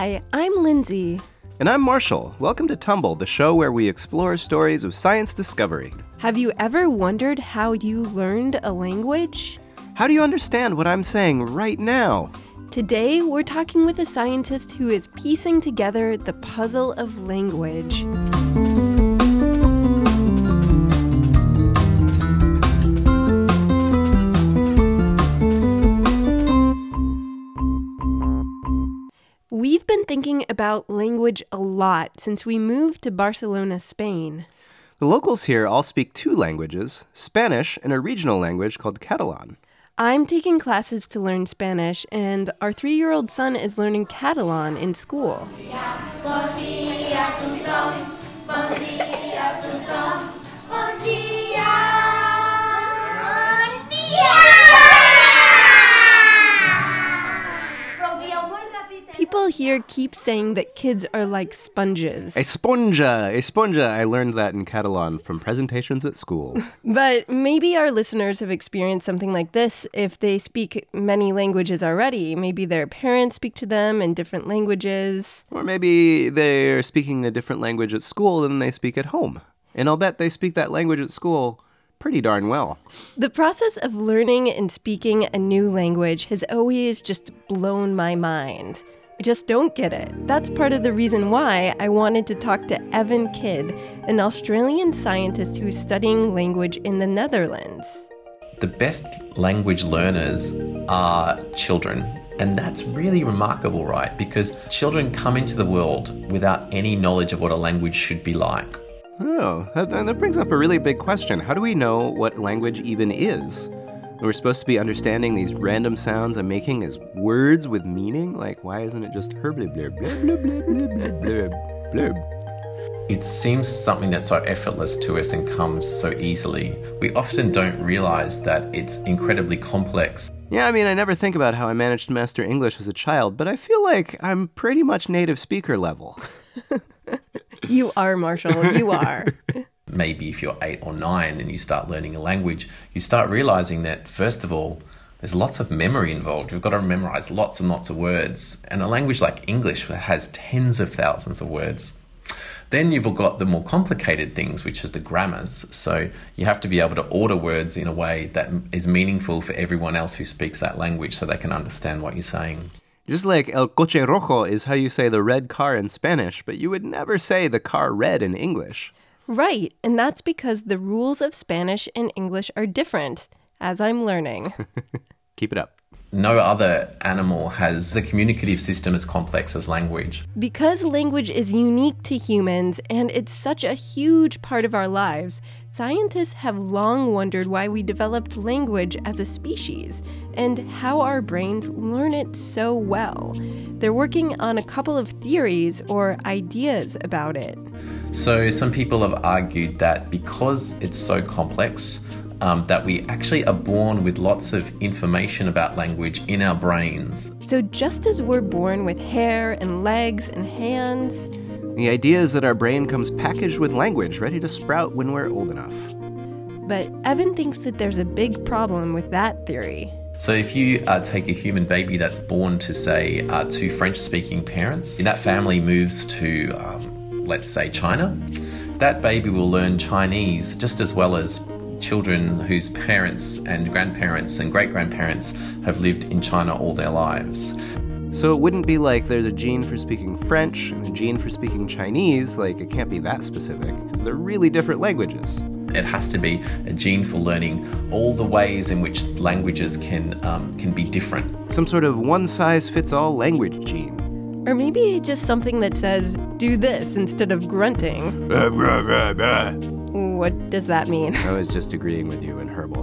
Hi, I'm Lindsay. And I'm Marshall. Welcome to Tumble, the show where we explore stories of science discovery. Have you ever wondered how you learned a language? How do you understand what I'm saying right now? Today, we're talking with a scientist who is piecing together the puzzle of language. About language a lot since we moved to Barcelona, Spain. The locals here all speak two languages Spanish and a regional language called Catalan. I'm taking classes to learn Spanish, and our three year old son is learning Catalan in school. People here keep saying that kids are like sponges. A esponja, a esponja. I learned that in Catalan from presentations at school. But maybe our listeners have experienced something like this if they speak many languages already. Maybe their parents speak to them in different languages. or maybe they're speaking a different language at school than they speak at home. And I'll bet they speak that language at school pretty darn well. The process of learning and speaking a new language has always just blown my mind. I just don't get it. That's part of the reason why I wanted to talk to Evan Kidd, an Australian scientist who's studying language in the Netherlands. The best language learners are children. And that's really remarkable, right? Because children come into the world without any knowledge of what a language should be like. Oh, that, that brings up a really big question. How do we know what language even is? We're supposed to be understanding these random sounds I'm making as words with meaning? Like, why isn't it just herb blurb, blurb, blurb, blurb, blurb, blurb, blurb? It seems something that's so effortless to us and comes so easily. We often don't realize that it's incredibly complex. Yeah, I mean, I never think about how I managed to master English as a child, but I feel like I'm pretty much native speaker level. you are, Marshall. You are. Maybe if you're eight or nine and you start learning a language, you start realizing that, first of all, there's lots of memory involved. You've got to memorize lots and lots of words. And a language like English has tens of thousands of words. Then you've got the more complicated things, which is the grammars. So you have to be able to order words in a way that is meaningful for everyone else who speaks that language so they can understand what you're saying. Just like el coche rojo is how you say the red car in Spanish, but you would never say the car red in English. Right, and that's because the rules of Spanish and English are different, as I'm learning. Keep it up. No other animal has a communicative system as complex as language. Because language is unique to humans and it's such a huge part of our lives, scientists have long wondered why we developed language as a species and how our brains learn it so well. They're working on a couple of theories or ideas about it. So, some people have argued that because it's so complex, um, that we actually are born with lots of information about language in our brains. So, just as we're born with hair and legs and hands, The idea is that our brain comes packaged with language, ready to sprout when we're old enough. but Evan thinks that there's a big problem with that theory. So, if you uh, take a human baby that's born to, say, uh, two French speaking parents, and that family moves to, um, let's say, China, that baby will learn Chinese just as well as children whose parents and grandparents and great grandparents have lived in China all their lives. So it wouldn't be like there's a gene for speaking French and a gene for speaking Chinese. Like, it can't be that specific, because they're really different languages. It has to be a gene for learning all the ways in which languages can um, can be different. Some sort of one size fits all language gene. Or maybe just something that says, do this instead of grunting. What does that mean? I was just agreeing with you in herbal.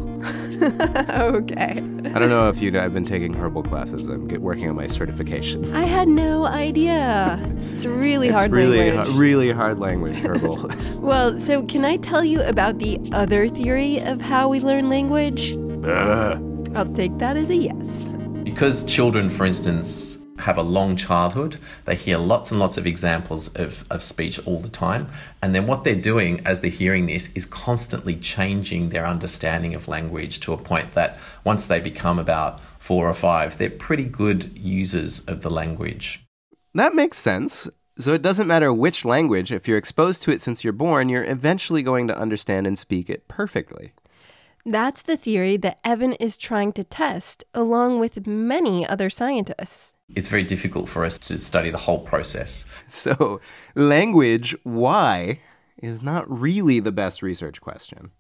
okay. I don't know if you know, I've been taking herbal classes. I'm get, working on my certification. I had no idea. It's really it's hard really, language. ha- really hard language, herbal. well, so can I tell you about the other theory of how we learn language? Ugh. I'll take that as a yes. Because children, for instance, have a long childhood, they hear lots and lots of examples of, of speech all the time. And then what they're doing as they're hearing this is constantly changing their understanding of language to a point that once they become about four or five, they're pretty good users of the language. That makes sense. So it doesn't matter which language, if you're exposed to it since you're born, you're eventually going to understand and speak it perfectly. That's the theory that Evan is trying to test, along with many other scientists. It's very difficult for us to study the whole process. So, language, why, is not really the best research question.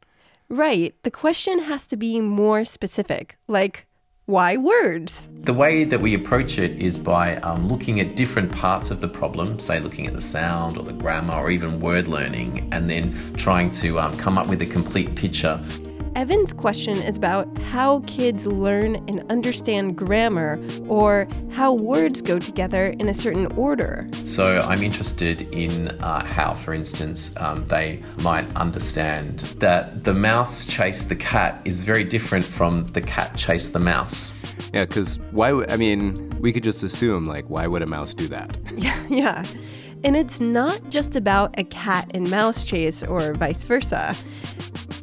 Right. The question has to be more specific, like, why words? The way that we approach it is by um, looking at different parts of the problem, say looking at the sound or the grammar or even word learning, and then trying to um, come up with a complete picture. Evan's question is about how kids learn and understand grammar or how words go together in a certain order. So, I'm interested in uh, how, for instance, um, they might understand that the mouse chased the cat is very different from the cat chased the mouse. Yeah, because why would, I mean, we could just assume, like, why would a mouse do that? Yeah, yeah. And it's not just about a cat and mouse chase or vice versa.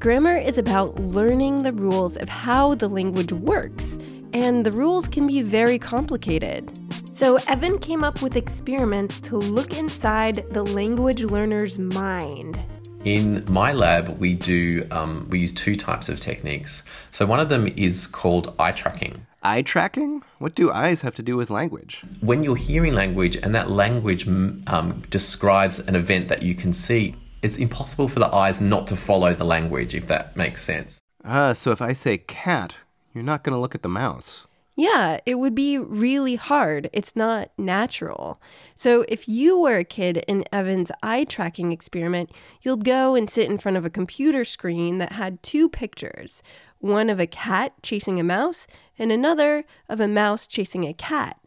Grammar is about learning the rules of how the language works, and the rules can be very complicated. So, Evan came up with experiments to look inside the language learner's mind. In my lab, we do um, we use two types of techniques. So one of them is called eye tracking. Eye tracking? What do eyes have to do with language? When you're hearing language and that language um, describes an event that you can see, it's impossible for the eyes not to follow the language, if that makes sense. Ah, uh, so if I say cat, you're not going to look at the mouse. Yeah, it would be really hard. It's not natural. So, if you were a kid in Evan's eye tracking experiment, you'd go and sit in front of a computer screen that had two pictures one of a cat chasing a mouse, and another of a mouse chasing a cat.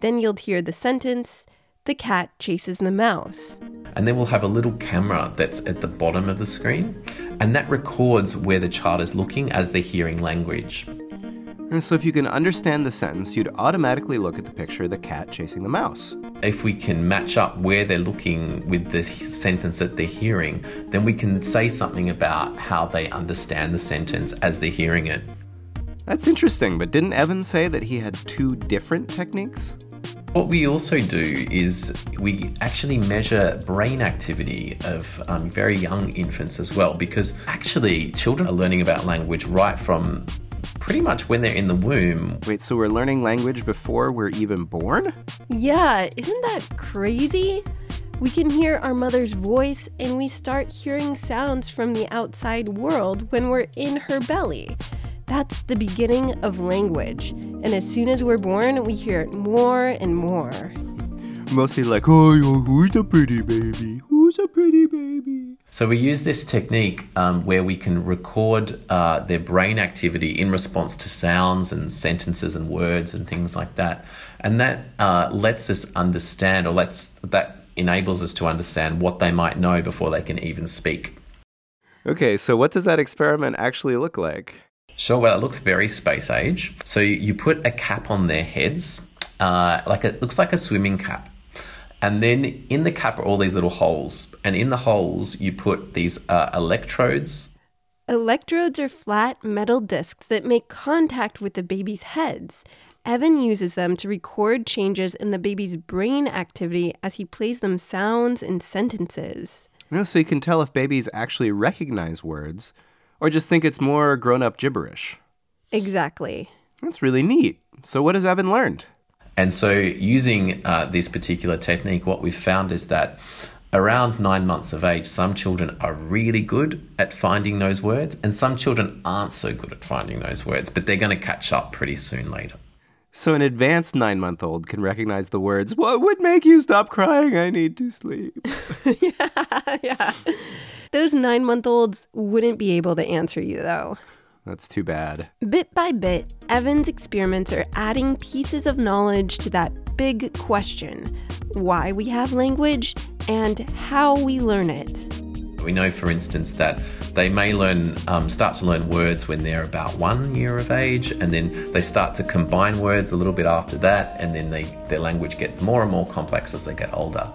Then you'd hear the sentence, the cat chases the mouse. And then we'll have a little camera that's at the bottom of the screen, and that records where the child is looking as they're hearing language. And so, if you can understand the sentence, you'd automatically look at the picture of the cat chasing the mouse. If we can match up where they're looking with the sentence that they're hearing, then we can say something about how they understand the sentence as they're hearing it. That's interesting, but didn't Evan say that he had two different techniques? What we also do is we actually measure brain activity of um, very young infants as well, because actually children are learning about language right from pretty much when they're in the womb. Wait, so we're learning language before we're even born? Yeah, isn't that crazy? We can hear our mother's voice and we start hearing sounds from the outside world when we're in her belly. That's the beginning of language. And as soon as we're born, we hear it more and more. Mostly like, oh, who's a pretty baby? Who's a pretty baby? So we use this technique um, where we can record uh, their brain activity in response to sounds and sentences and words and things like that, and that uh, lets us understand, or lets that enables us to understand what they might know before they can even speak. Okay, so what does that experiment actually look like? Sure, well, it looks very space age. So you put a cap on their heads, uh, like it looks like a swimming cap. And then in the cap are all these little holes. And in the holes, you put these uh, electrodes. Electrodes are flat metal discs that make contact with the baby's heads. Evan uses them to record changes in the baby's brain activity as he plays them sounds and sentences. You know, so you can tell if babies actually recognize words or just think it's more grown up gibberish. Exactly. That's really neat. So, what has Evan learned? And so, using uh, this particular technique, what we've found is that around nine months of age, some children are really good at finding those words, and some children aren't so good at finding those words, but they're going to catch up pretty soon later. So, an advanced nine month old can recognize the words, What would make you stop crying? I need to sleep. yeah, yeah. Those nine month olds wouldn't be able to answer you, though. That's too bad. Bit by bit, Evan's experiments are adding pieces of knowledge to that big question why we have language and how we learn it. We know, for instance, that they may learn, um, start to learn words when they're about one year of age, and then they start to combine words a little bit after that, and then they, their language gets more and more complex as they get older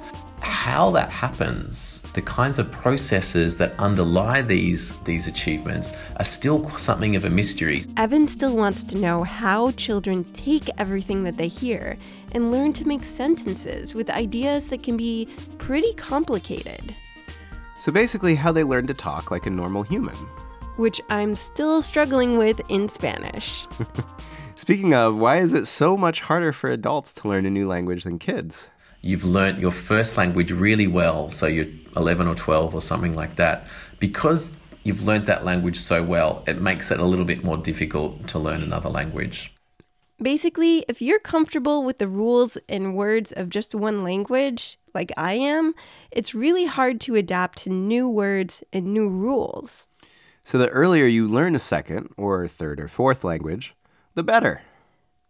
how that happens, the kinds of processes that underlie these these achievements are still something of a mystery. Evan still wants to know how children take everything that they hear and learn to make sentences with ideas that can be pretty complicated. So basically how they learn to talk like a normal human. Which I'm still struggling with in Spanish. Speaking of, why is it so much harder for adults to learn a new language than kids? You've learnt your first language really well, so you're 11 or 12 or something like that. Because you've learnt that language so well, it makes it a little bit more difficult to learn another language. Basically, if you're comfortable with the rules and words of just one language, like I am, it's really hard to adapt to new words and new rules. So the earlier you learn a second, or third, or fourth language, the better.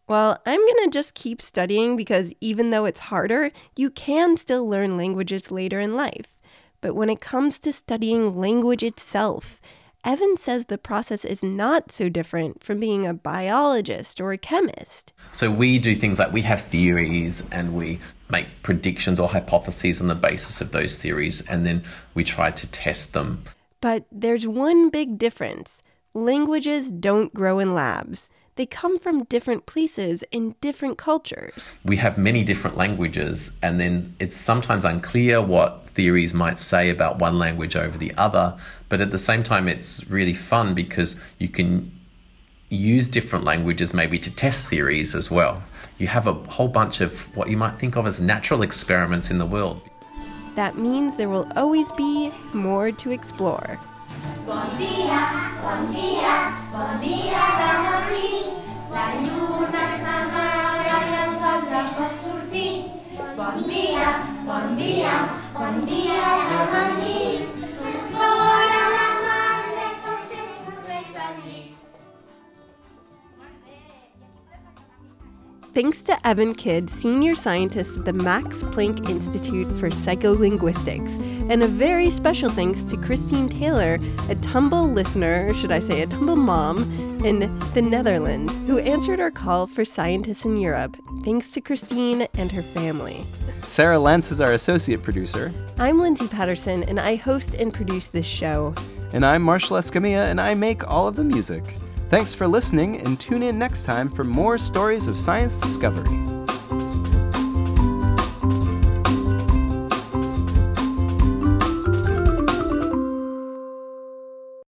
Well, I'm going to just keep studying because even though it's harder, you can still learn languages later in life. But when it comes to studying language itself, Evan says the process is not so different from being a biologist or a chemist. So we do things like we have theories and we make predictions or hypotheses on the basis of those theories, and then we try to test them. But there's one big difference languages don't grow in labs they come from different places in different cultures. We have many different languages, and then it's sometimes unclear what theories might say about one language over the other. But at the same time, it's really fun because you can use different languages maybe to test theories as well. You have a whole bunch of what you might think of as natural experiments in the world. That means there will always be more to explore. Bon bon dia, bon dia La lluna i el sol ja sortir. Bon dia, bon dia, bon dia Thanks to Evan Kidd, senior scientist at the Max Planck Institute for Psycholinguistics, and a very special thanks to Christine Taylor, a Tumble listener, or should I say a Tumble mom, in the Netherlands, who answered our call for scientists in Europe. Thanks to Christine and her family. Sarah Lentz is our associate producer. I'm Lindsay Patterson, and I host and produce this show. And I'm Marshall Escamilla, and I make all of the music. Thanks for listening and tune in next time for more stories of science discovery.